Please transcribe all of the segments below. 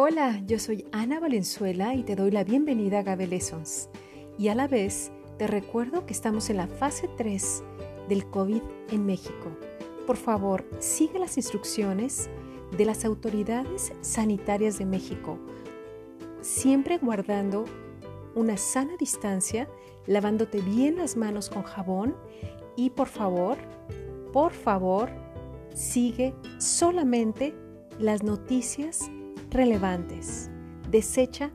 Hola, yo soy Ana Valenzuela y te doy la bienvenida a Gabe Lessons. Y a la vez te recuerdo que estamos en la fase 3 del COVID en México. Por favor, sigue las instrucciones de las autoridades sanitarias de México, siempre guardando una sana distancia, lavándote bien las manos con jabón y por favor, por favor, sigue solamente las noticias relevantes. Desecha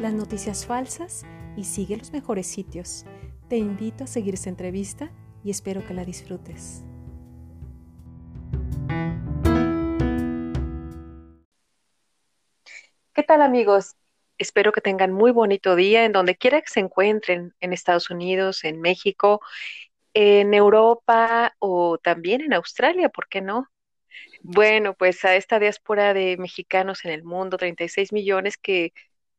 las noticias falsas y sigue los mejores sitios. Te invito a seguir esta entrevista y espero que la disfrutes. ¿Qué tal amigos? Espero que tengan muy bonito día en donde quiera que se encuentren, en Estados Unidos, en México, en Europa o también en Australia, ¿por qué no? Bueno, pues a esta diáspora de mexicanos en el mundo, 36 millones que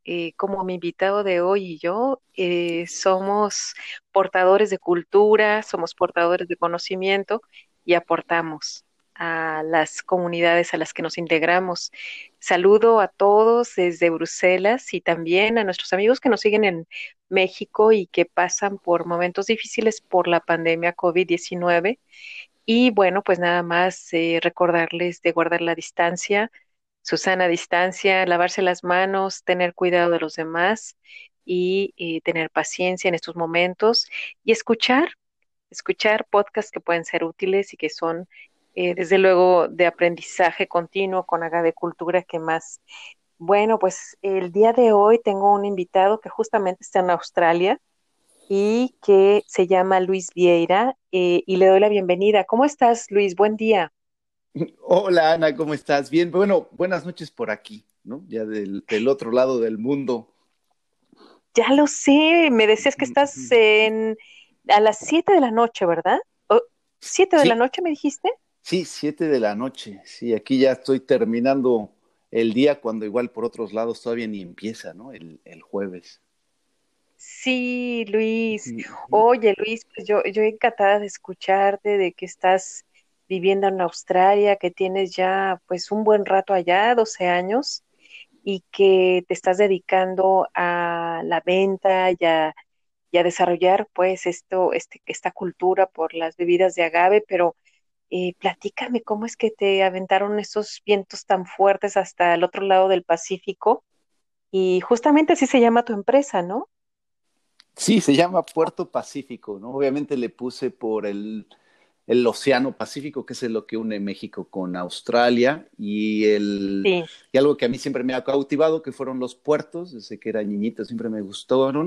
eh, como mi invitado de hoy y yo eh, somos portadores de cultura, somos portadores de conocimiento y aportamos a las comunidades a las que nos integramos. Saludo a todos desde Bruselas y también a nuestros amigos que nos siguen en México y que pasan por momentos difíciles por la pandemia COVID-19. Y bueno, pues nada más eh, recordarles de guardar la distancia, su sana distancia, lavarse las manos, tener cuidado de los demás y, y tener paciencia en estos momentos y escuchar, escuchar podcasts que pueden ser útiles y que son eh, desde luego de aprendizaje continuo con de Cultura, que más. Bueno, pues el día de hoy tengo un invitado que justamente está en Australia y que se llama Luis Vieira eh, y le doy la bienvenida. ¿Cómo estás, Luis? Buen día. Hola, Ana, ¿cómo estás? Bien, bueno, buenas noches por aquí, ¿no? Ya del, otro lado del mundo. Ya lo sé, me decías que estás en, a las 7 de la noche, ¿verdad? ¿Siete de la noche me dijiste? Sí, siete de la noche. Sí, aquí ya estoy terminando el día cuando igual por otros lados todavía ni empieza, ¿no? El, jueves. Sí, Luis. Oye, Luis, pues yo, yo encantada de escucharte, de que estás viviendo en Australia, que tienes ya pues un buen rato allá, 12 años, y que te estás dedicando a la venta y a, y a desarrollar pues esto, este, esta cultura por las bebidas de agave, pero eh, platícame cómo es que te aventaron esos vientos tan fuertes hasta el otro lado del Pacífico. Y justamente así se llama tu empresa, ¿no? Sí, se llama Puerto Pacífico, ¿no? Obviamente le puse por el, el Océano Pacífico, que es lo que une México con Australia, y, el, y algo que a mí siempre me ha cautivado, que fueron los puertos, desde que era niñito siempre me gustaron,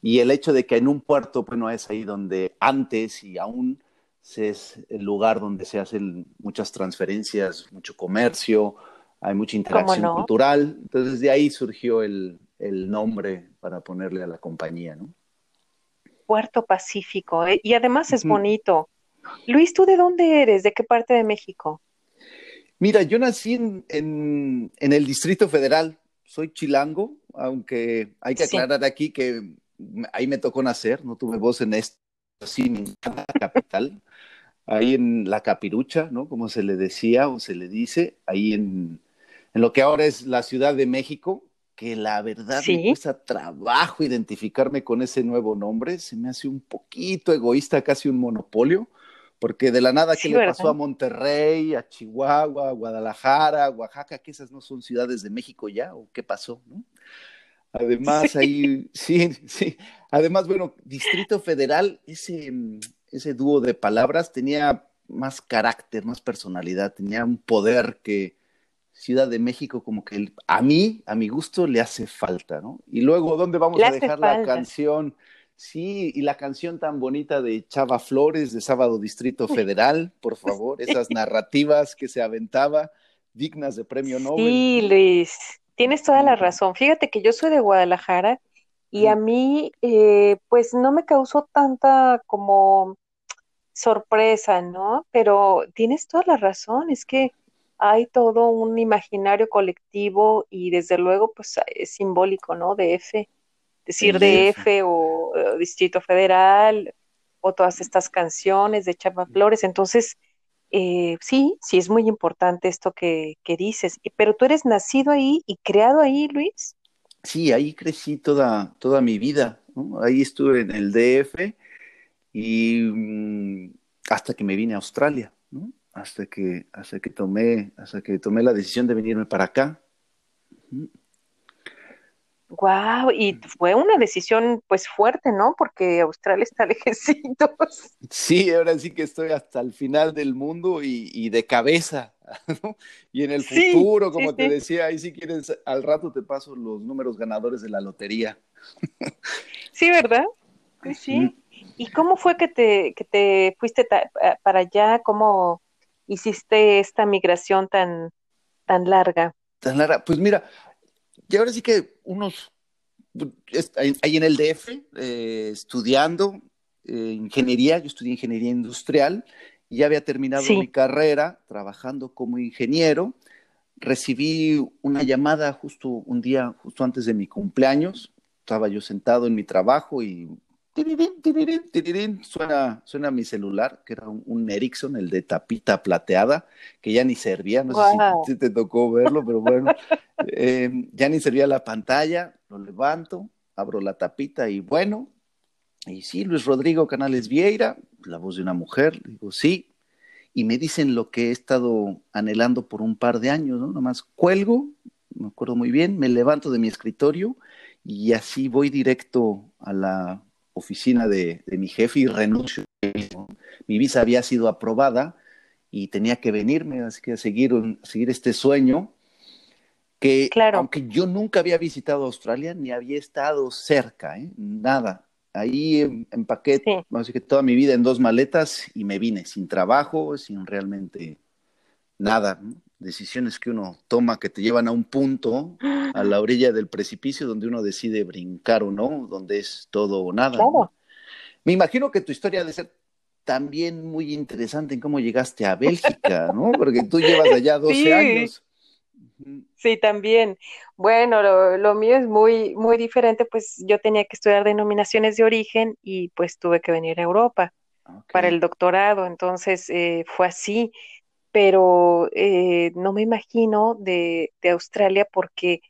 y el hecho de que en un puerto, bueno, es ahí donde antes y aún es el lugar donde se hacen muchas transferencias, mucho comercio, hay mucha interacción cultural. Entonces de ahí surgió el, nombre para ponerle a la compañía, ¿no? Puerto Pacífico, ¿eh? y además es bonito. Luis, ¿tú de dónde eres? ¿De qué parte de México? Mira, yo nací en, el Distrito Federal, soy chilango, aunque hay que aclarar aquí que ahí me tocó nacer, no tuve voz en esto, sí, en la capital ahí en la capirucha, ¿no? Como se le decía o se le dice, ahí en, en lo que ahora es la Ciudad de México, que la verdad me cuesta trabajo identificarme con ese nuevo nombre, se me hace un poquito egoísta, casi un monopolio, porque de la nada, ¿qué le pasó a Monterrey, a Chihuahua, a Guadalajara, a Oaxaca, que esas no son ciudades de México ya, o qué pasó, ¿no? Además, ahí, sí, sí. Además, bueno, Distrito Federal, ese, ese dúo de palabras tenía más carácter, más personalidad, tenía un poder que Ciudad de México como que a mí, a mi gusto, le hace falta, ¿no? Y luego, ¿dónde vamos a dejar la canción? Sí, y la canción tan bonita de Chava Flores de Sábado Distrito Federal, por favor, esas narrativas que se aventaba, dignas de premio Nobel. Sí, Luis, tienes toda la razón. Fíjate que yo soy de Guadalajara y a mí, eh, pues no me causó tanta como sorpresa, ¿no? Pero tienes toda la razón, es que hay todo un imaginario colectivo y desde luego pues es simbólico, ¿no? DF, decir DF o, Distrito Federal o todas estas canciones de Chapa Flores, entonces eh, sí, sí es muy importante esto que, que dices, pero tú eres nacido ahí y creado ahí, Luis. Sí, ahí crecí toda, toda mi vida, Ahí estuve en el DF y mm, hasta que me vine a Australia, Hasta que, hasta que tomé, hasta que tomé la decisión de venirme para acá. Wow, y fue una decisión pues fuerte, ¿no? Porque Australia está lejecitos. Sí, ahora sí que estoy hasta el final del mundo y, de cabeza, ¿no? Y en el futuro, como te decía, ahí si quieres, al rato te paso los números ganadores de la lotería. Sí, ¿verdad? Sí, sí. ¿Y cómo fue que te, que te fuiste para allá? ¿Cómo hiciste esta migración tan, tan larga? Tan larga. Pues mira, y ahora sí que unos, ahí en el DF, eh, estudiando eh, ingeniería, yo estudié ingeniería industrial, y ya había terminado mi carrera trabajando como ingeniero. Recibí una llamada justo un día, justo antes de mi cumpleaños. Estaba yo sentado en mi trabajo y suena, suena mi celular, que era un, Ericsson, el de tapita plateada, que ya ni servía, no sé si, te tocó verlo, pero bueno, eh, ya ni servía la pantalla, lo levanto, abro la tapita y bueno, y sí, Luis Rodrigo Canales Vieira, la voz de una mujer, digo sí, y me dicen lo que he estado anhelando por un par de años, ¿no? Nomás cuelgo, me acuerdo muy bien, me levanto de mi escritorio y así voy directo a la oficina de, mi jefe y renuncio. Mi visa había sido aprobada y tenía que venirme, así que a seguir, seguir este sueño que aunque yo nunca había visitado Australia ni había estado cerca, ¿eh? nada. Ahí empaqué así que toda mi vida en dos maletas y me vine sin trabajo, sin realmente nada decisiones que uno toma que te llevan a un punto, a la orilla del precipicio donde uno decide brincar o no, donde es todo o nada. Me imagino que tu historia debe ser también muy interesante en cómo llegaste a Bélgica, ¿no? Porque tú llevas allá 12 años. Sí, también. Bueno, lo, mío es muy, muy diferente, pues yo tenía que estudiar denominaciones de origen y pues tuve que venir a Europa para el doctorado, entonces eh, fue así pero eh, no me imagino de, Australia porque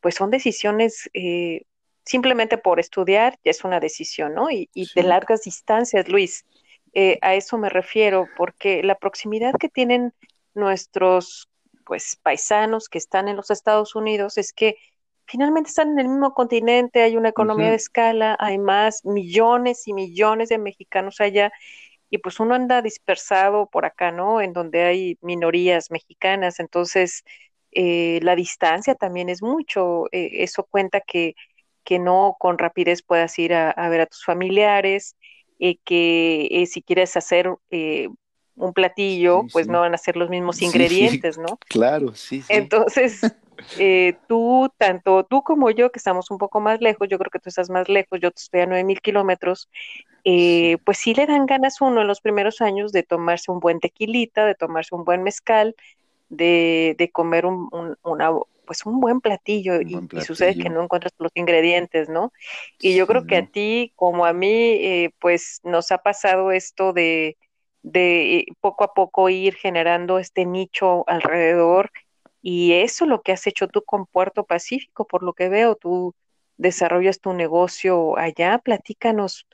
pues son decisiones eh, simplemente por estudiar, ya es una decisión, ¿no? Y, de largas distancias, Luis, eh, a eso me refiero, porque la proximidad que tienen nuestros pues paisanos que están en los Estados Unidos es que finalmente están en el mismo continente, hay una economía de escala, hay más millones y millones de mexicanos allá y pues uno anda dispersado por acá, ¿no? En donde hay minorías mexicanas, entonces eh, la distancia también es mucho, eh, eso cuenta que, que no con rapidez puedas ir a, ver a tus familiares, eh, que si quieres hacer un platillo, pues no van a ser los mismos ingredientes, ¿no? Claro, sí. Entonces, tú, tanto tú como yo, que estamos un poco más lejos, yo creo que tú estás más lejos, yo estoy a nueve mil kilómetros, eh, pues sí le dan ganas uno en los primeros años de tomarse un buen tequilita, de tomarse un buen mezcal, de, de comer un, una, pues un buen platillo, y, sucede que no encuentras los ingredientes, ¿no? Y yo creo que a ti, como a mí, eh, pues nos ha pasado esto de, de poco a poco ir generando este nicho alrededor y eso es lo que has hecho tú con Puerto Pacífico, por lo que veo, tú desarrollas tu negocio allá, platícanos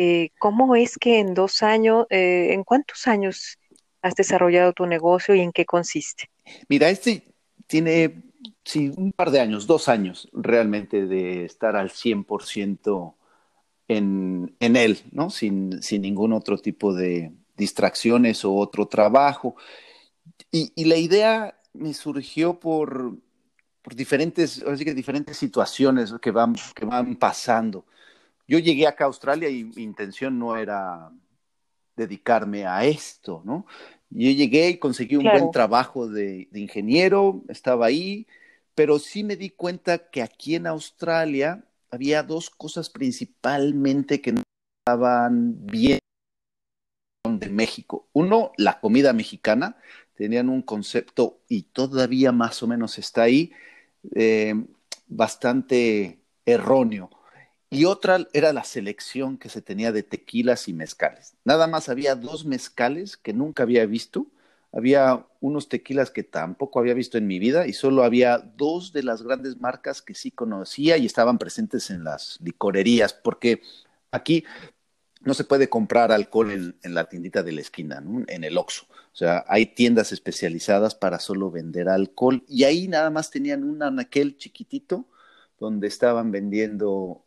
eh, ¿cómo es que en dos años, eh, en cuántos años has desarrollado tu negocio y en qué consiste? Mira, este tiene sí, un par de años, dos años realmente de estar al 100% en, en él, ¿no? Sin, sin ningún otro tipo de distracciones o otro trabajo. Y, y la idea me surgió por, por diferentes, así que diferentes situaciones que van, que van pasando. Yo llegué acá a Australia y mi intención no era dedicarme a esto, ¿no? Yo llegué y conseguí un buen trabajo de, ingeniero, estaba ahí, pero sí me di cuenta que aquí en Australia había dos cosas principalmente que no estaban bien de México. Uno, la comida mexicana. Tenían un concepto, y todavía más o menos está ahí, eh, bastante erróneo y otra era la selección que se tenía de tequilas y mezcales. Nada más había dos mezcales que nunca había visto, había unos tequilas que tampoco había visto en mi vida y solo había dos de las grandes marcas que sí conocía y estaban presentes en las licorerías, porque aquí no se puede comprar alcohol en, la tiendita de la esquina, en el Oxxo. O sea, hay tiendas especializadas para solo vender alcohol y ahí nada más tenían un anaquel chiquitito donde estaban vendiendo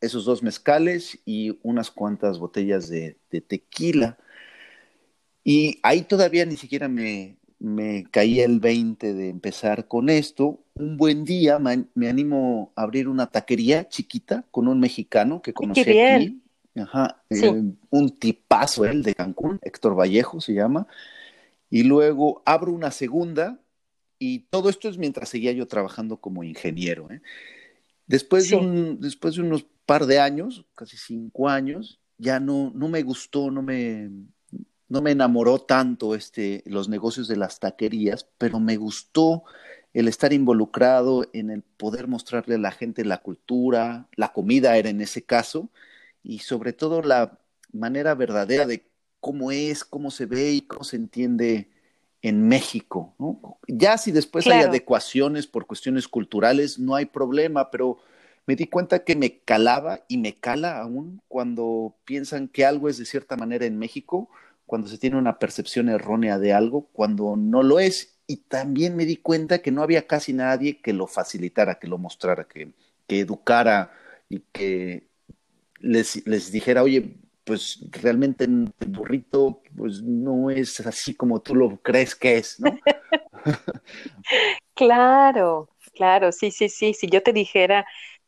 esos dos mezcales y unas cuantas botellas de tequila. Y ahí todavía ni siquiera me, me caía el 20 de empezar con esto. Un buen día me, animo a abrir una taquería chiquita con un mexicano que conocí aquí. Ajá, eh, un tipazo él de Cancún, Héctor Vallejo se llama. Y luego abro una segunda y todo esto es mientras seguía yo trabajando como ingeniero. ¿eh? Después, de un, después de unos par de años, casi cinco años, ya no, no me gustó, no me, no me enamoró tanto este, los negocios de las taquerías, pero me gustó el estar involucrado en el poder mostrarle a la gente la cultura, la comida era en ese caso, y sobre todo la manera verdadera de cómo es, cómo se ve y cómo se entiende en México. Ya si después hay adecuaciones por cuestiones culturales, no hay problema, pero me di cuenta que me calaba y me cala aún cuando piensan que algo es de cierta manera en México cuando se tiene una percepción errónea de algo, cuando no lo es. Y también me di cuenta que no había casi nadie que lo facilitara, que lo mostrara, que, educara y que les, les dijera, oye, pues realmente el burrito pues no es así como tú lo crees que es, ¿no? claro, claro, sí, sí, sí. Si yo te dijera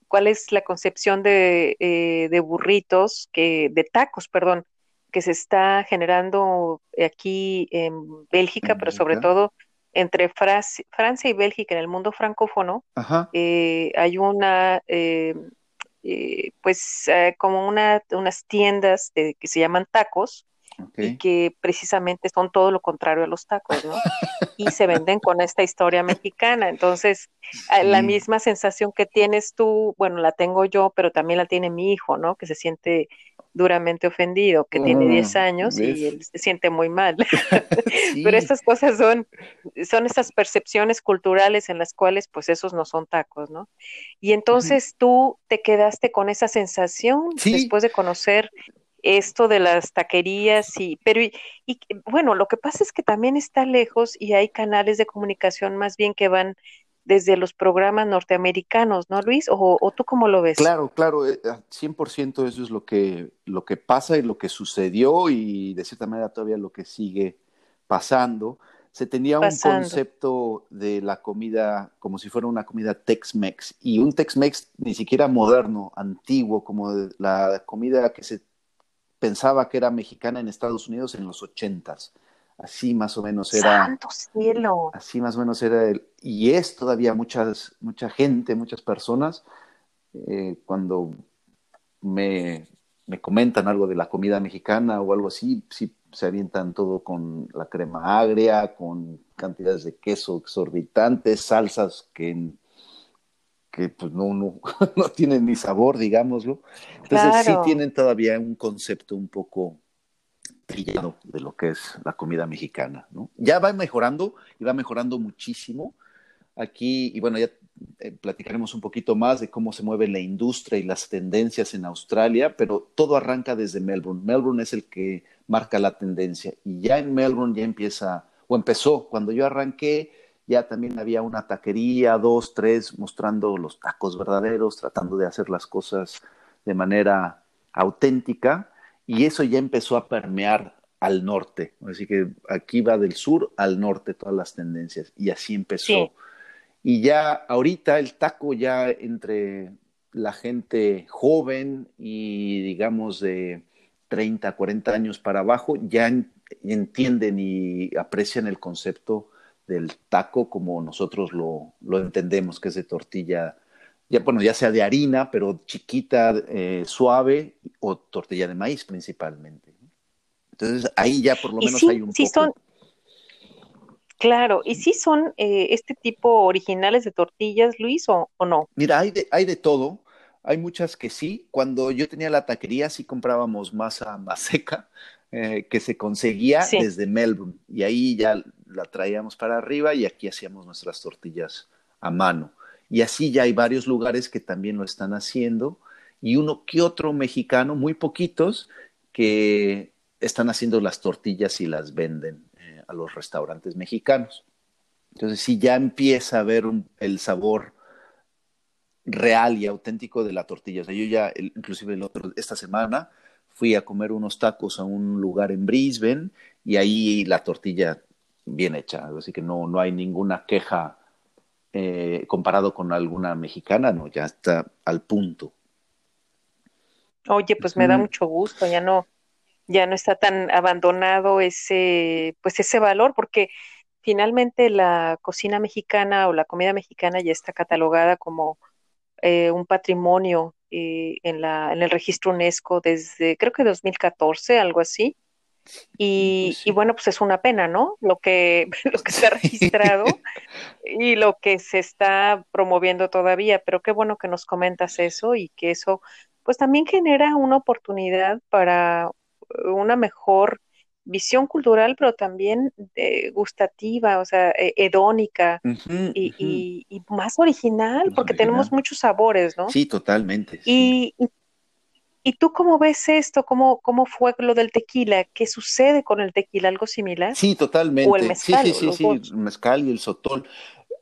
cuál es la concepción de, eh, de burritos, que, de tacos, perdón, que se está generando aquí en Bélgica, pero sobre todo entre Francia y Bélgica en el mundo francófono, eh, hay una, eh, eh, pues como una, unas tiendas que se llaman tacos, y que precisamente son todo lo contrario a los tacos, ¿no? y se venden con esta historia mexicana. Entonces, la misma sensación que tienes tú, bueno, la tengo yo, pero también la tiene mi hijo, ¿no? Que se siente duramente ofendido, que tiene 10 años y él se siente muy mal. Pero estas cosas son, son estas percepciones culturales en las cuales pues esos no son tacos, ¿no? Y entonces tú te quedaste con esa sensación después de conocer esto de las taquerías y pero y, bueno lo que pasa es que también está lejos y hay canales de comunicación más bien que van desde los programas norteamericanos, ¿no, Luis? ¿O, tú cómo lo ves? Claro, claro, 100% eh, eso es lo que, lo que pasa y lo que sucedió y de cierta manera todavía lo que sigue pasando. Se tenía un concepto de la comida como si fuera una comida Tex-Mex y un Tex-Mex ni siquiera moderno, antiguo, como la comida que se pensaba que era mexicana en Estados Unidos en los ochentas. Así más o menos era. Santo cielo. Así más o menos era el, y es todavía muchas, mucha gente, muchas personas, eh, cuando me, me, comentan algo de la comida mexicana o algo así, sí se avientan todo con la crema agria, con cantidades de queso exorbitantes, salsas que, que pues no, no, no tienen ni sabor, digámoslo. Entonces sí tienen todavía un concepto un poco trillado de lo que es la comida mexicana, ¿no? Ya va mejorando y va mejorando muchísimo. Aquí, y bueno, ya eh, platicaremos un poquito más de cómo se mueve la industria y las tendencias en Australia, pero todo arranca desde Melbourne. Melbourne es el que marca la tendencia y ya en Melbourne ya empieza, o empezó, cuando yo arranqué, ya también había una taquería, dos, tres, mostrando los tacos verdaderos, tratando de hacer las cosas de manera auténtica y eso ya empezó a permear al norte. Así que aquí va del sur al norte todas las tendencias y así empezó. Y ya ahorita el taco ya entre la gente joven y digamos de 30, 40 años para abajo ya entienden y aprecian el concepto del taco como nosotros lo, lo entendemos, que es de tortilla ya, bueno, ya sea de harina, pero chiquita, eh, suave, o tortilla de maíz principalmente. Entonces ahí ya por lo menos hay un sí Son, claro, ¿y si son eh, este tipo originales de tortillas, Luis, o, no? Mira, hay de, hay de todo. Hay muchas que sí. Cuando yo tenía la taquería, sí comprábamos masa más seca. eh, que se conseguía desde Melbourne. Y ahí ya la traíamos para arriba y aquí hacíamos nuestras tortillas a mano. Y así ya hay varios lugares que también lo están haciendo y uno que otro mexicano, muy poquitos, que están haciendo las tortillas y las venden eh, a los restaurantes mexicanos. Entonces sí ya empieza a ver el sabor real y auténtico de la tortilla. O sea, yo ya, inclusive esta semana, fui a comer unos tacos a un lugar en Brisbane y ahí la tortilla bien hecha, así que no, no hay ninguna queja eh, comparado con alguna mexicana, no, ya está al punto. Oye, pues me da mucho gusto, ya no, ya no está tan abandonado ese, pues ese valor, porque finalmente la cocina mexicana o la comida mexicana ya está catalogada como eh, un patrimonio eh, en, la, en el registro UNESCO desde creo que 2014, algo así. Y, pues y, bueno, pues es una pena, ¿no? Lo que, lo que se ha registrado y lo que se está promoviendo todavía, pero qué bueno que nos comentas eso y que eso pues también genera una oportunidad para una mejor visión cultural, pero también eh, gustativa, o sea, eh, hedónica y, y, más original, porque tenemos muchos sabores, ¿no? Sí, totalmente. Y, ¿Y tú cómo ves esto? ¿Cómo, ¿Cómo fue lo del tequila? ¿Qué sucede con el tequila? ¿Algo similar? Sí, totalmente. el mezcal. Sí, sí, sí, sí, el mezcal y el sotol.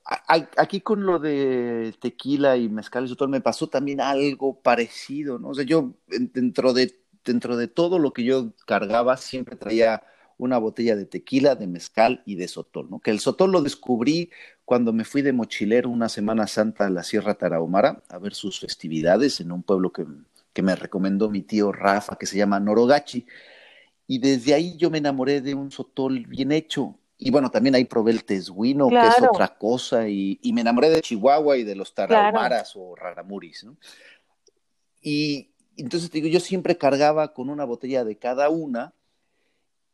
Aquí con lo de tequila y mezcal y sotol me pasó también algo parecido, ¿no? O sea, yo dentro de, dentro de todo lo que yo cargaba siempre traía una botella de tequila, de mezcal y de sotol, ¿no? Que el sotol lo descubrí cuando me fui de mochilero una Semana Santa a la Sierra Tarahumara a ver sus festividades en un pueblo que que me recomendó mi tío Rafa, que se llama Norogachi. Y desde ahí yo me enamoré de un sotol bien hecho. Y bueno, también ahí probé el tesguino, que es otra cosa, y, me enamoré de Chihuahua y de los tarahumaras o raramuris, ¿no? Y entonces te digo, yo siempre cargaba con una botella de cada una,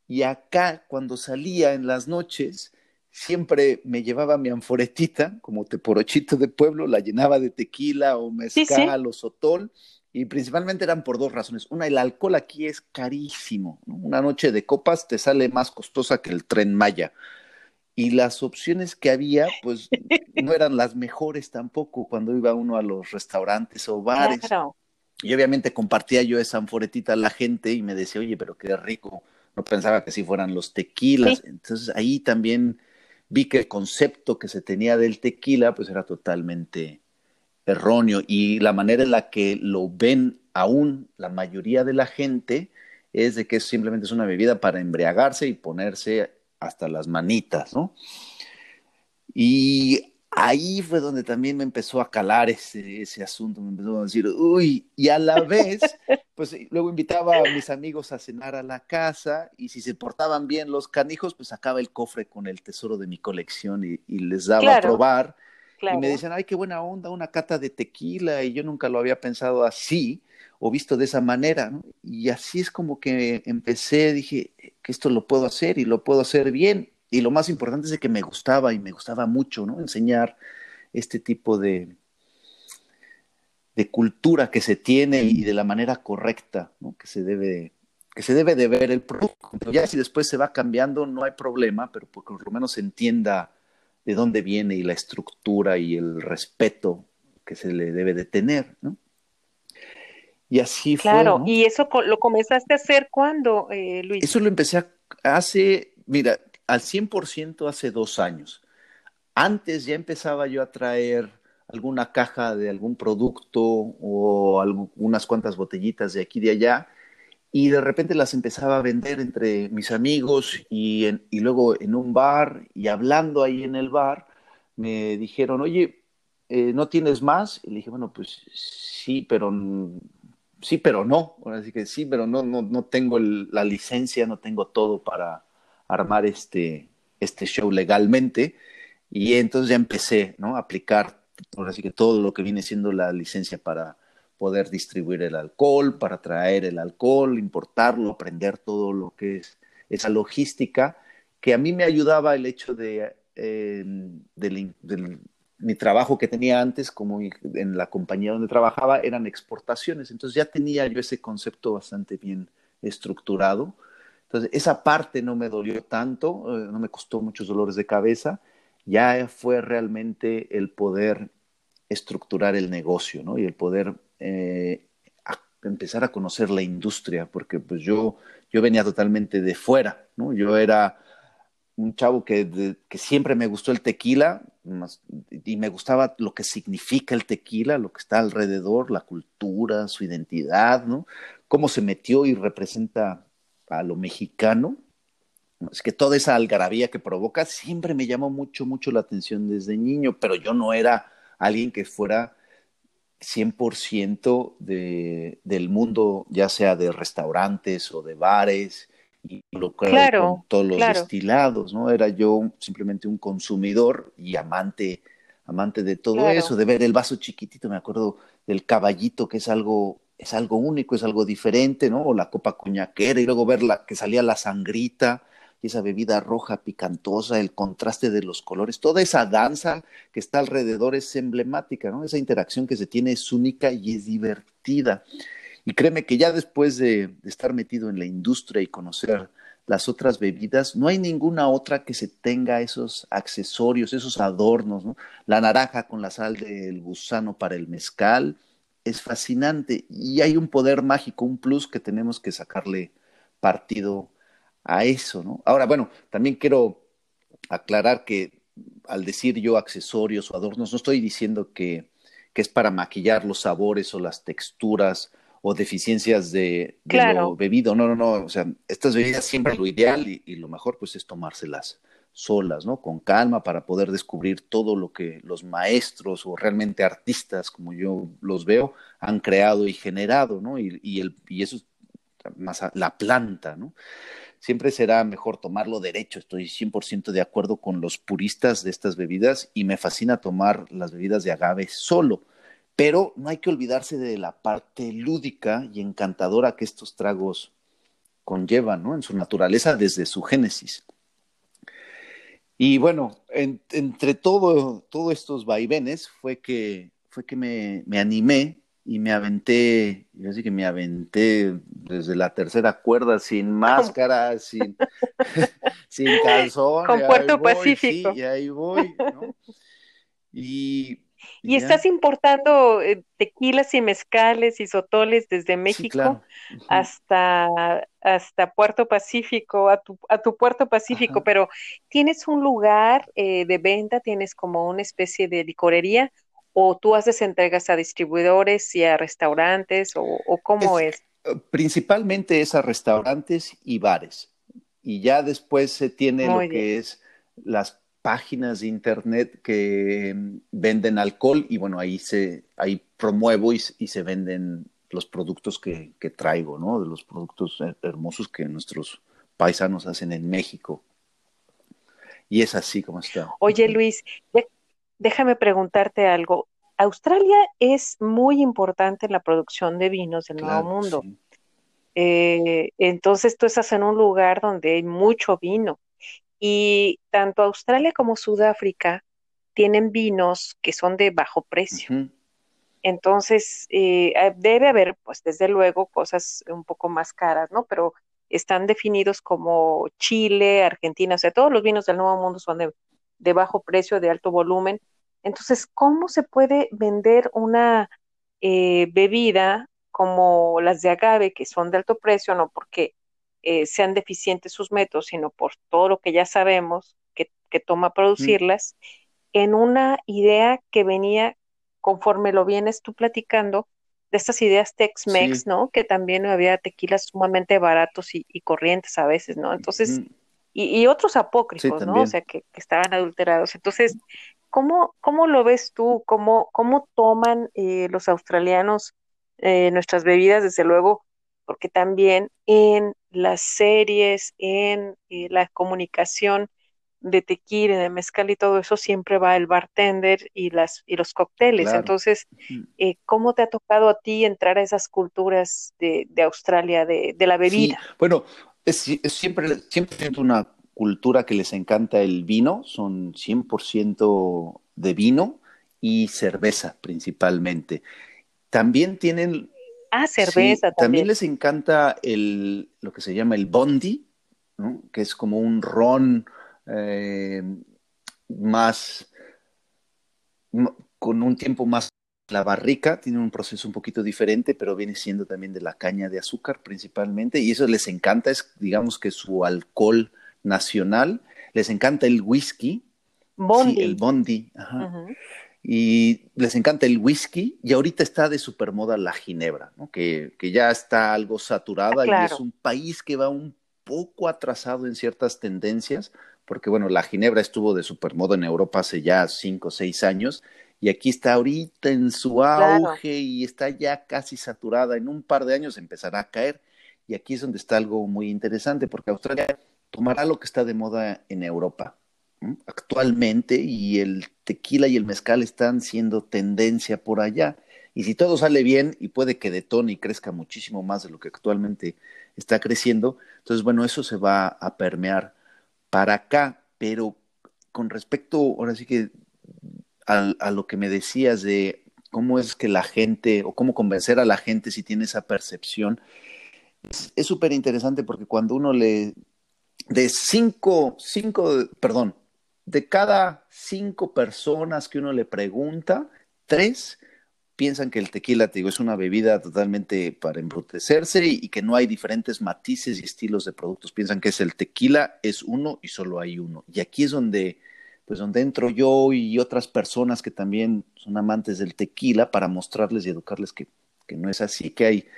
y acá cuando salía en las noches, siempre me llevaba mi anforetita, como teporochito de pueblo, la llenaba de tequila o mezcal o sotol, y principalmente eran por dos razones. Una, el alcohol aquí es carísimo. Una noche de copas te sale más costosa que el tren Maya. Y las opciones que había, pues no eran las mejores tampoco cuando iba uno a los restaurantes o bares. Y obviamente compartía yo esa anforetita a la gente y me decía, oye, pero qué rico. No pensaba que si fueran los tequilas. Entonces ahí también vi que el concepto que se tenía del tequila, pues era totalmente erróneo y la manera en la que lo ven aún la mayoría de la gente es de que simplemente es una bebida para embriagarse y ponerse hasta las manitas, ¿no? Y ahí fue donde también me empezó a calar ese, ese asunto, me empezó a decir, uy, y a la vez, pues luego invitaba a mis amigos a cenar a la casa y si se portaban bien los canijos, pues sacaba el cofre con el tesoro de mi colección y, les daba a probar y me decían, ay, qué buena onda, una cata de tequila, y yo nunca lo había pensado así o visto de esa manera, ¿no? Y así es como que empecé, dije, que esto lo puedo hacer y lo puedo hacer bien. Y lo más importante es que me gustaba y me gustaba mucho, ¿no? Enseñar este tipo de, de cultura que se tiene y de la manera correcta, ¿no? Que se debe que se debe de ver el producto. Ya si después se va cambiando, no hay problema, pero por lo menos se entienda de dónde viene y la estructura y el respeto que se le debe de tener, ¿no? Y así fue. Claro, y eso lo comenzaste a hacer cuando, eh, Luis. Eso lo empecé a, hace, mira, al 100% hace dos años. Antes ya empezaba yo a traer alguna caja de algún producto o algunas cuantas botellitas de aquí y de allá y de repente las empezaba a vender entre mis amigos y, y luego en un bar y hablando ahí en el bar, me dijeron, oye, eh, ¿no tienes más? Y le dije, bueno, pues sí, pero sí, pero no. Así que sí, pero no, no, no tengo la licencia, no tengo todo para armar este, este show legalmente. Y entonces ya empecé, ¿no? A aplicar, ahora sí que todo lo que viene siendo la licencia para poder distribuir el alcohol, para traer el alcohol, importarlo, aprender todo lo que es esa logística, que a mí me ayudaba el hecho de, eh, mi trabajo que tenía antes, como en la compañía donde trabajaba, eran exportaciones, entonces ya tenía yo ese concepto bastante bien estructurado. Entonces, esa parte no me dolió tanto, eh, no me costó muchos dolores de cabeza, ya fue realmente el poder estructurar el negocio, ¿no? Y el poder eh, empezar a conocer la industria, porque pues yo, yo venía totalmente de fuera, ¿no? Yo era un chavo que, que siempre me gustó el tequila y me gustaba lo que significa el tequila, lo que está alrededor, la cultura, su identidad, ¿no? Cómo se metió y representa a lo mexicano. Es que toda esa algarabía que provoca siempre me llamó mucho, mucho la atención desde niño, pero yo no era alguien que fuera 100% de, del mundo, ya sea de restaurantes o de bares, y lo claro, con todos los destilados, ¿no? Era yo simplemente un consumidor y amante, amante de todo eso, de ver el vaso chiquitito, me acuerdo del caballito, que es algo, es algo único, es algo diferente, ¿no? O la copa cuñaquera, y luego ver la, que salía la sangrita, esa bebida roja picantosa, el contraste de los colores, toda esa danza que está alrededor es emblemática, ¿no? Esa interacción que se tiene es única y es divertida. Y créeme que ya después de, estar metido en la industria y conocer las otras bebidas, no hay ninguna otra que se tenga esos accesorios, esos adornos, ¿no? La naranja con la sal del gusano para el mezcal es fascinante y hay un poder mágico, un plus que tenemos que sacarle partido a eso, ¿no? Ahora, bueno, también quiero aclarar que al decir yo accesorios o adornos, no estoy diciendo que, que es para maquillar los sabores o las texturas o deficiencias de, lo bebido. No, no, no. O sea, estas bebidas siempre lo ideal y, y, lo mejor pues es tomárselas solas, ¿no? Con calma para poder descubrir todo lo que los maestros o realmente artistas, como yo los veo, han creado y generado, ¿no? Y, y, el, y eso es más la planta, ¿no? Siempre será mejor tomarlo derecho. Estoy 100% de acuerdo con los puristas de estas bebidas y me fascina tomar las bebidas de agave solo. Pero no hay que olvidarse de la parte lúdica y encantadora que estos tragos conllevan, ¿no? En su naturaleza desde su génesis. Y bueno, entre todo, todos estos vaivenes fue que, fue que me, me animé y me aventé, yo sí que me aventé desde la tercera cuerda, sin máscara, sin, sin calzón. Con Puerto Pacífico. Sí, y ahí voy, ¿no? Y, y, estás importando eh, tequilas y mezcales y sotoles desde México hasta, hasta Puerto Pacífico, a tu, a tu Puerto Pacífico, pero ¿tienes un lugar eh, de venta? ¿Tienes como una especie de licorería? ¿O tú haces entregas a distribuidores y a restaurantes? ¿O, cómo es, eh, Principalmente es a restaurantes y bares. Y ya después se tiene lo que es las páginas de internet que mm, venden alcohol y bueno, ahí se ahí promuevo y, se venden los productos que, que, traigo, ¿no? De los productos hermosos que nuestros paisanos hacen en México. Y es así como está. Oye, Luis, déjame preguntarte algo. Australia es muy importante en la producción de vinos del Nuevo Mundo. Eh, entonces tú estás en un lugar donde hay mucho vino y tanto Australia como Sudáfrica tienen vinos que son de bajo precio. Entonces eh, ah, debe haber, pues desde luego, cosas un poco más caras, ¿no? Pero están definidos como Chile, Argentina, o sea, todos los vinos del Nuevo Mundo son de bajo precio, de alto volumen. Entonces, ¿cómo se puede vender una eh, bebida como las de agave, que son de alto precio, no porque eh, sean deficientes sus métodos, sino por todo lo que ya sabemos que, toma producirlas, en una idea que venía conforme lo vienes tú platicando, de estas ideas Tex-Mex, ¿no? Que también había tequilas sumamente baratos y, corrientes a veces, ¿no? Entonces, y, otros apócrifos, ¿no? O sea, que, que, estaban adulterados. Entonces, ¿Cómo, cómo lo ves tú? ¿Cómo, cómo toman eh, los australianos eh, nuestras bebidas? Desde luego, porque también en las series, en eh, la comunicación de tequila, de mezcal y todo eso, siempre va el bartender y, las, y los cócteles. Entonces, ¿cómo te ha tocado a ti entrar a esas culturas de, de Australia, de, de, la bebida? Bueno, es, es siempre, siempre una cultura que les encanta el vino, son 100% de vino y cerveza principalmente. También tienen... Ah, cerveza también. les encanta el, lo que se llama el bondi, que es como un ron eh, más, con un tiempo más la barrica tiene un proceso un poquito diferente, pero viene siendo también de la caña de azúcar principalmente, y eso les encanta, es digamos que su alcohol nacional, les encanta el whisky, Bondi. el bondi, y les encanta el whisky, y ahorita está de supermoda la ginebra, que, que, ya está algo saturada y es un país que va un poco atrasado en ciertas tendencias, porque bueno, la ginebra estuvo de supermoda en Europa hace ya cinco o seis años, y aquí está ahorita en su auge y está ya casi saturada. En un par de años empezará a caer. Y aquí es donde está algo muy interesante, porque Australia tomará lo que está de moda en Europa actualmente y el tequila y el mezcal están siendo tendencia por allá. Y si todo sale bien y puede que detone y crezca muchísimo más de lo que actualmente está creciendo, entonces bueno, eso se va a permear para acá, pero con respecto, ahora sí que a, lo que me decías de cómo es que la gente, o cómo convencer a la gente si tiene esa percepción, es súper interesante porque cuando uno le, de cinco, cinco, perdón, de cada cinco personas que uno le pregunta, tres piensan que el tequila, te digo, es una bebida totalmente para embrutecerse y, y, que no hay diferentes matices y estilos de productos. Piensan que es el tequila, es uno y solo hay uno. Y aquí es donde pues donde entro yo y otras personas que también son amantes del tequila para mostrarles y educarles que, que no es así, que hay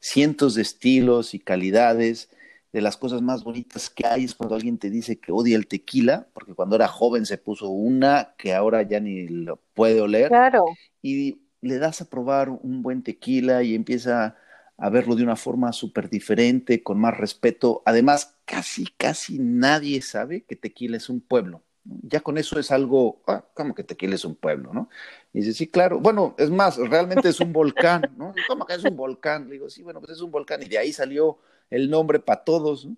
cientos de estilos y calidades. De las cosas más bonitas que hay es cuando alguien te dice que odia el tequila, porque cuando era joven se puso una que ahora ya ni lo puede oler. Claro. Y le das a probar un buen tequila y empieza a verlo de una forma súper diferente, con más respeto. Además, casi, casi nadie sabe que tequila es un pueblo ya con eso es algo, ah, como que Tequila es un pueblo, ¿no? Y dice, sí, claro, bueno, es más, realmente es un volcán, ¿no? ¿Cómo que es un volcán? Le digo, sí, bueno, pues es un volcán, y de ahí salió el nombre para todos, ¿no?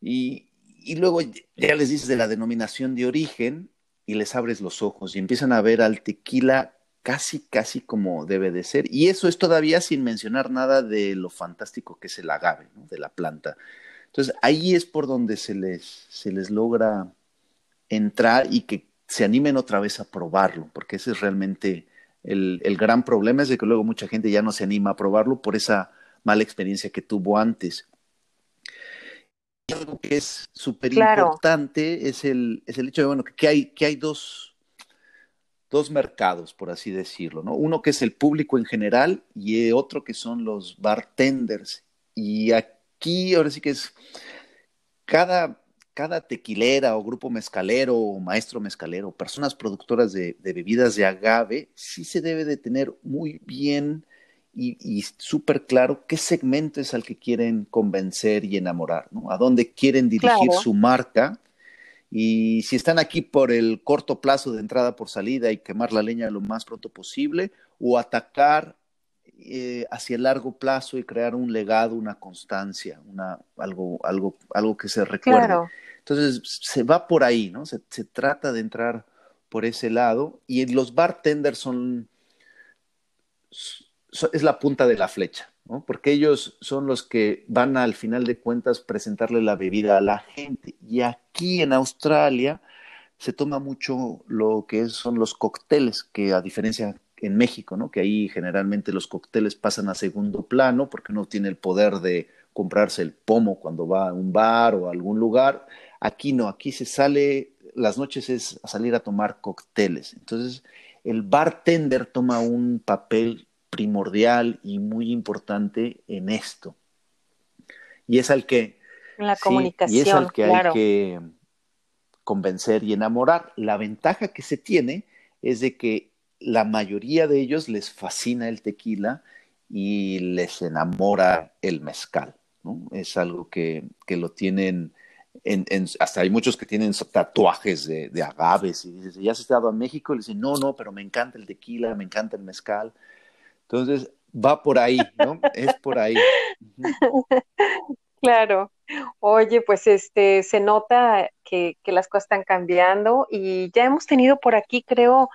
Y, y luego ya les dices de la denominación de origen y les abres los ojos y empiezan a ver al tequila casi, casi como debe de ser. Y eso es todavía sin mencionar nada de lo fantástico que es el agave, ¿no? De la planta. Entonces, ahí es por donde se les, se les logra entrar y que se animen otra vez a probarlo, porque ese es realmente el, el, gran problema, es de que luego mucha gente ya no se anima a probarlo por esa mala experiencia que tuvo antes. Y algo que es súper importante es, el, es el hecho de bueno, que hay, que hay dos, dos mercados, por así decirlo, ¿no? Uno que es el público en general y otro que son los bartenders. Y aquí ahora sí que es cada cada tequilera o grupo mezcalero o maestro mezcalero, personas productoras de, bebidas de agave, sí se debe de tener muy bien y, súper claro qué segmento es al que quieren convencer y enamorar, ¿no? A dónde quieren dirigir su marca. Y si están aquí por el corto plazo de entrada por salida y quemar la leña lo más pronto posible, o atacar eh, hacia el largo plazo y crear un legado, una constancia, una, algo, algo, algo que se recuerde. Entonces se va por ahí, ¿no? Se, trata de entrar por ese lado y los bartenders son, es la punta de la flecha, ¿no? Porque ellos son los que van al final de cuentas presentarle la bebida a la gente. Y aquí en Australia se toma mucho lo que son los cócteles, que a diferencia en México, ¿no? Que ahí generalmente los cócteles pasan a segundo plano porque uno tiene el poder de comprarse el pomo cuando va a un bar o a algún lugar. Aquí no, aquí se sale, las noches es a salir a tomar cócteles. Entonces, el bartender toma un papel primordial y muy importante en esto. Y es al que... La comunicación. y es al que hay que convencer y enamorar. La ventaja que se tiene es de que la mayoría de ellos les fascina el tequila y les enamora el mezcal. ¿no? Es algo que, que lo tienen, en, en, hasta hay muchos que tienen tatuajes de, agaves y dices, ¿ya has estado a México? Y le dicen, no, no, pero me encanta el tequila, me encanta el mezcal. Entonces, va por ahí, ¿no? es por ahí. Claro. Oye, pues este se nota que, que, las cosas están cambiando y ya hemos tenido por aquí, creo,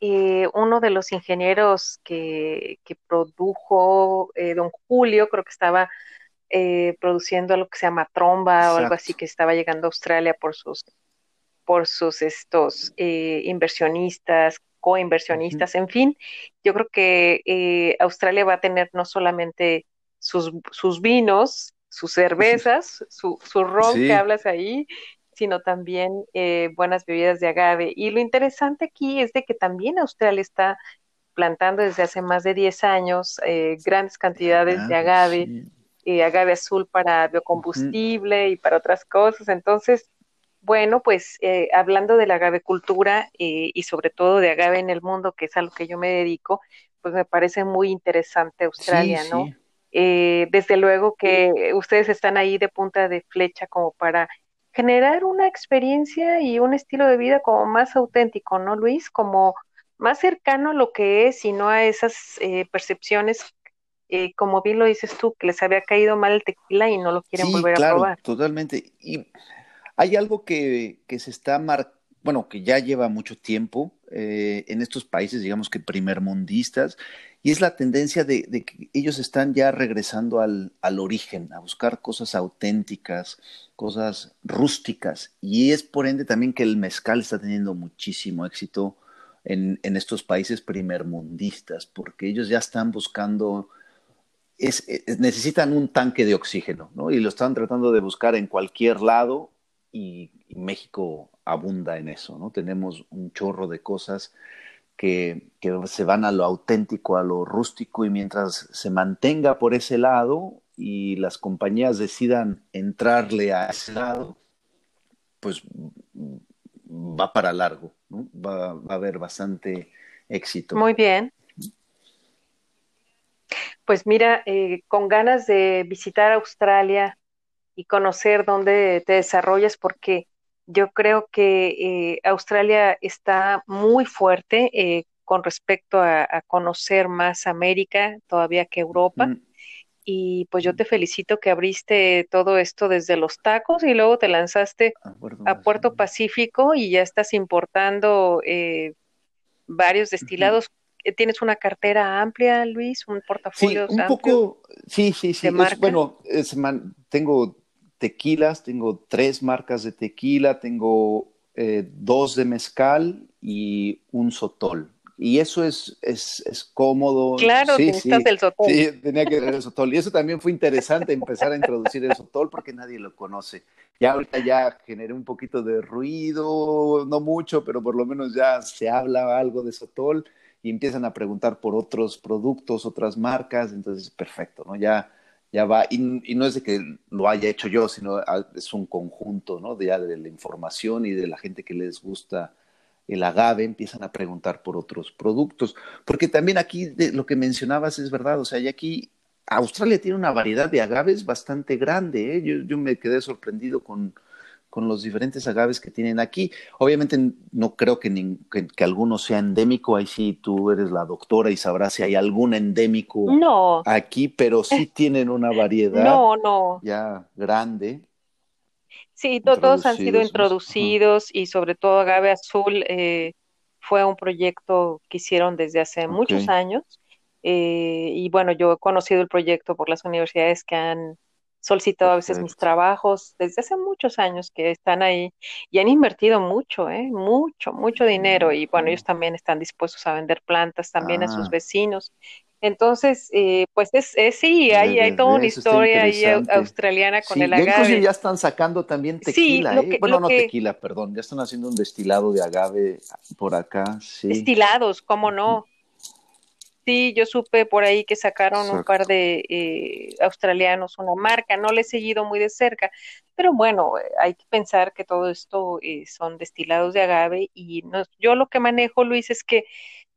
eh, uno de los ingenieros que, que produjo eh, don Julio, creo que estaba eh, produciendo algo que se llama tromba o algo así que estaba llegando a Australia por sus por sus estos eh, inversionistas, coinversionistas, en fin, yo creo que eh, Australia va a tener no solamente sus, sus vinos, sus cervezas, su, su ron que hablas ahí, sino también eh, buenas bebidas de agave. Y lo interesante aquí es de que también Australia está plantando desde hace más de 10 años grandes cantidades de agave, agave azul para biocombustible y para otras cosas. Entonces, bueno, pues eh, hablando de la agavecultura eh, y sobre todo de agave en el mundo, que es a lo que yo me dedico, pues me parece muy interesante Australia, ¿no? Eh, desde luego que ustedes están ahí de punta de flecha como para generar una experiencia y un estilo de vida como más auténtico, ¿no, Luis? Como más cercano a lo que es y no a esas percepciones, como bien lo dices tú, que les había caído mal el tequila y no lo quieren volver a probar. Totalmente. Y hay algo que, se está mar... bueno, que ya lleva mucho tiempo eh, en estos países, digamos que primermundistas, y es la tendencia de, que ellos están ya regresando al, origen, a buscar cosas auténticas, cosas rústicas, y es por ende también que el mezcal está teniendo muchísimo éxito en, estos países primermundistas, porque ellos ya están buscando necesitan un tanque de oxígeno, ¿no? Y lo están tratando de buscar en cualquier lado y, México abunda en eso, ¿no? Tenemos un chorro de cosas que, se van a lo auténtico, a lo rústico, y mientras se mantenga por ese lado y las compañías decidan entrarle a ese lado, pues va para largo, ¿no? va, a haber bastante éxito. Muy bien. Pues mira, eh, con ganas de visitar Australia, y conocer dónde te desarrollas, porque yo creo que eh, Australia está muy fuerte eh, con respecto a, conocer más América todavía que Europa. Y pues yo te felicito que abriste todo esto desde los tacos y luego te lanzaste a Puerto, Pacífico y ya estás importando eh, varios destilados. ¿Tienes una cartera amplia, Luis? ¿Un portafolio? Sí, un poco, sí, sí, sí. bueno, tengo tequilas, tengo tres marcas de tequila, tengo eh, dos de mezcal y un sotol. Y eso es, es, es cómodo. Claro, sí, sí, el sotol. Sí, tenía que tener el sotol. Y eso también fue interesante empezar a introducir el sotol porque nadie lo conoce. Ya ahorita ya generé un poquito de ruido, no mucho, pero por lo menos ya se habla algo de sotol y empiezan a preguntar por otros productos, otras marcas. Entonces, perfecto, ¿no? Ya ya va, y, no es de que lo haya hecho yo, sino es un conjunto, ¿no? De, de la información y de la gente que les gusta el agave, empiezan a preguntar por otros productos. Porque también aquí de, lo que mencionabas es verdad, o sea, y aquí Australia tiene una variedad de agaves bastante grande, ¿eh? yo, yo me quedé sorprendido con, con los diferentes agaves que tienen aquí. Obviamente no creo que, que, alguno sea endémico, ahí sí tú eres la doctora y sabrás si hay algún endémico aquí, pero sí tienen una variedad no, no. ya grande. Sí, todos han sido introducidos y sobre todo agave azul eh, fue un proyecto que hicieron desde hace muchos años. Eh, y bueno, yo he conocido el proyecto por las universidades que han solicitado a veces mis trabajos desde hace muchos años que están ahí y han invertido mucho, ¿eh? mucho, mucho dinero y bueno, ellos también están dispuestos a vender plantas también a sus ah. vecinos. Entonces, eh, pues es, sí, hay, hay toda una historia ahí australiana con el agave. Inclusive ya están sacando también tequila, ¿eh? bueno, no tequila, perdón, ya están haciendo un destilado de agave por acá, sí. Destilados, ¿cómo no? Sí, yo supe por ahí que sacaron un par de eh, australianos una marca, no le he seguido muy de cerca, pero bueno, eh, hay que pensar que todo esto eh, son destilados de agave y yo lo que manejo, Luis, es que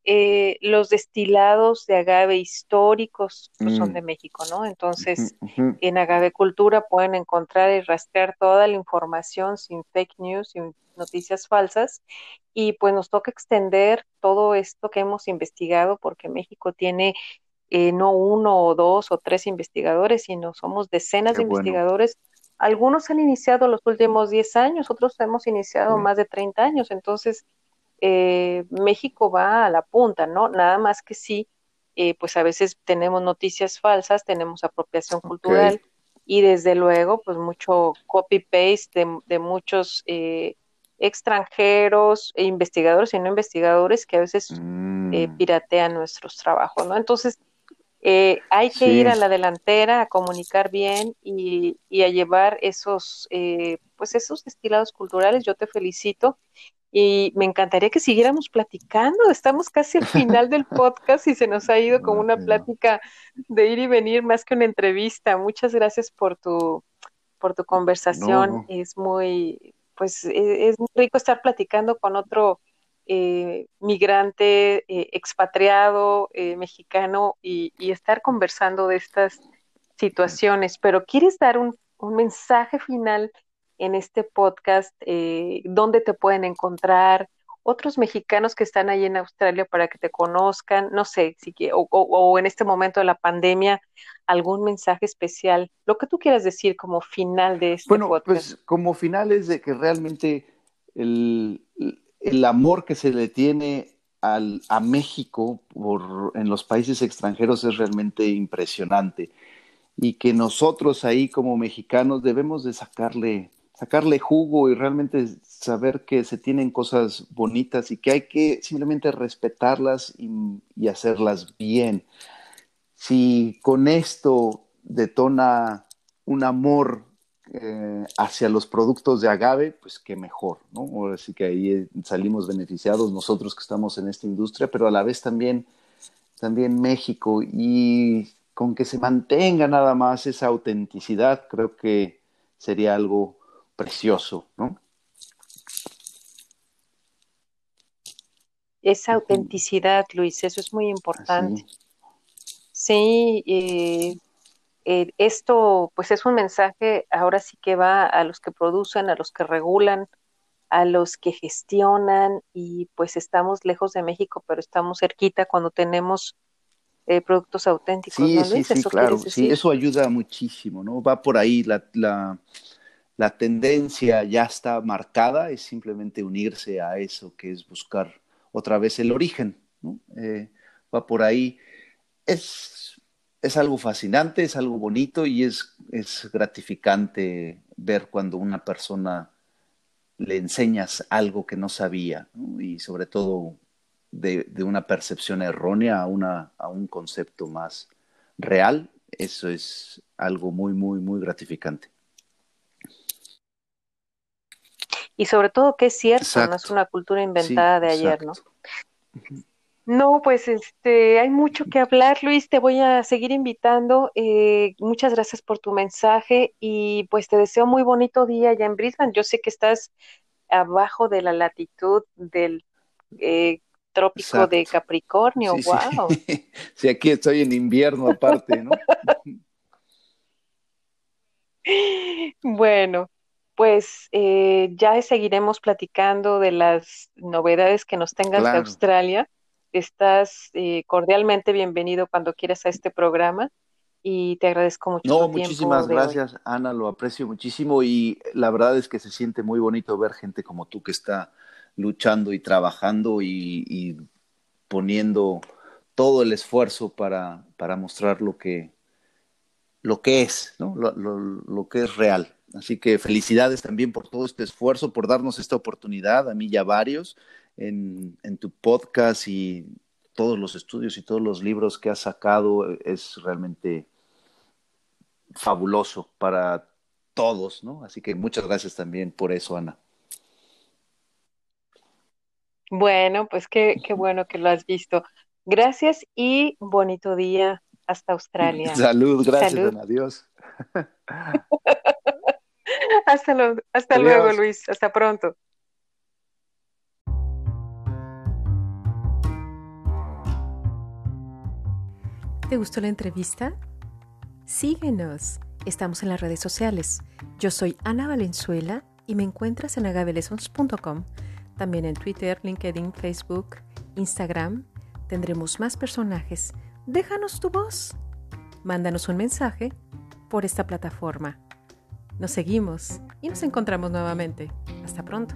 eh, los destilados de agave históricos pues, son mm. de México, ¿no? Entonces, en Agave Cultura pueden encontrar y rastrear toda la información sin fake news, sin noticias falsas, y pues nos toca extender todo esto que hemos investigado, porque México tiene eh, no uno o dos o tres investigadores, sino somos decenas de investigadores. Algunos han iniciado los últimos 10 años, otros hemos iniciado más de 30 años, entonces eh, México va a la punta, ¿no? Nada más que sí, eh, pues a veces tenemos noticias falsas, tenemos apropiación cultural y desde luego, pues mucho copy-paste de, muchos eh, extranjeros e investigadores y no investigadores que a veces eh, mm. piratean nuestros trabajos, ¿no? Entonces, eh, hay que ir a la delantera a comunicar bien y, a llevar esos, pues esos destilados culturales. Yo te felicito y me encantaría que siguiéramos platicando. Estamos casi al final del podcast y se nos ha ido como una plática de ir y venir más que una entrevista. Muchas gracias por tu por tu conversación. Es muy pues e, es, muy rico estar platicando con otro eh, migrante eh, expatriado eh, mexicano y, estar conversando de estas situaciones. Pero ¿quieres dar un, un mensaje final en este podcast, eh, dónde te pueden encontrar, otros mexicanos que están ahí en Australia para que te conozcan, no sé, si, o, o, en este momento de la pandemia, algún mensaje especial, lo que tú quieras decir como final de este bueno, Pues como final es de que realmente el, el amor que se le tiene al, a México por, en los países extranjeros es realmente impresionante y que nosotros ahí como mexicanos debemos de sacarle sacarle jugo y realmente saber que se tienen cosas bonitas y que hay que simplemente respetarlas y, hacerlas bien. Si con esto detona un amor eh, hacia los productos de agave, pues qué mejor, ¿no? Así que ahí salimos beneficiados nosotros que estamos en esta industria, pero a la vez también, también México y con que se mantenga nada más esa autenticidad, creo que sería algo precioso, ¿no? Esa autenticidad, Luis, eso es muy importante. Sí, eh, eh, esto pues es un mensaje ahora sí que va a los que producen, a los que regulan, a los que gestionan y pues estamos lejos de México, pero estamos cerquita cuando tenemos eh, productos auténticos. Sí, sí, sí, claro, sí, eso ayuda muchísimo, ¿no? Va por ahí la, la, la tendencia ya está marcada, es simplemente unirse a eso, que es buscar otra vez el origen. Eh, va por ahí. Es, es, algo fascinante, es algo bonito y es, es gratificante ver cuando una persona le enseñas algo que no sabía y sobre todo de, de, una percepción errónea a, una, a un concepto más real. Eso es algo muy, muy, muy gratificante y sobre todo que es cierto, no es una cultura inventada de ayer, ¿no? No, pues este, hay mucho que hablar, Luis, te voy a seguir invitando. Eh, muchas gracias por tu mensaje y pues te deseo muy bonito día allá en Brisbane. Yo sé que estás abajo de la latitud del eh, trópico de Capricornio, wow. Sí. sí, aquí estoy en invierno aparte, ¿no? bueno, pues eh, ya seguiremos platicando de las novedades que nos tengas de Australia. Estás eh, cordialmente bienvenido cuando quieras a este programa y te agradezco mucho. No, muchísimas gracias, Ana, lo aprecio muchísimo y la verdad es que se siente muy bonito ver gente como tú que está luchando y trabajando y, poniendo todo el esfuerzo para, para mostrar lo que, lo que es, ¿no? lo que es real. Así que felicidades también por todo este esfuerzo, por darnos esta oportunidad, a mí ya varios, en, tu podcast y todos los estudios y todos los libros que has sacado. Es realmente fabuloso para todos, ¿no? Así que muchas gracias también por eso, Ana. Bueno, pues qué, qué bueno que lo has visto. Gracias y bonito día hasta Australia. Salud, gracias, Adiós. hasta, hasta luego, Luis. Hasta pronto. ¿Te gustó la entrevista? Síguenos. Estamos en las redes sociales. Yo soy Ana Valenzuela y me encuentras en agabelessons.com. También en Twitter, LinkedIn, Facebook, Instagram. Tendremos más personajes. Déjanos tu voz. Mándanos un mensaje por esta plataforma. Nos seguimos y nos encontramos nuevamente. Hasta pronto.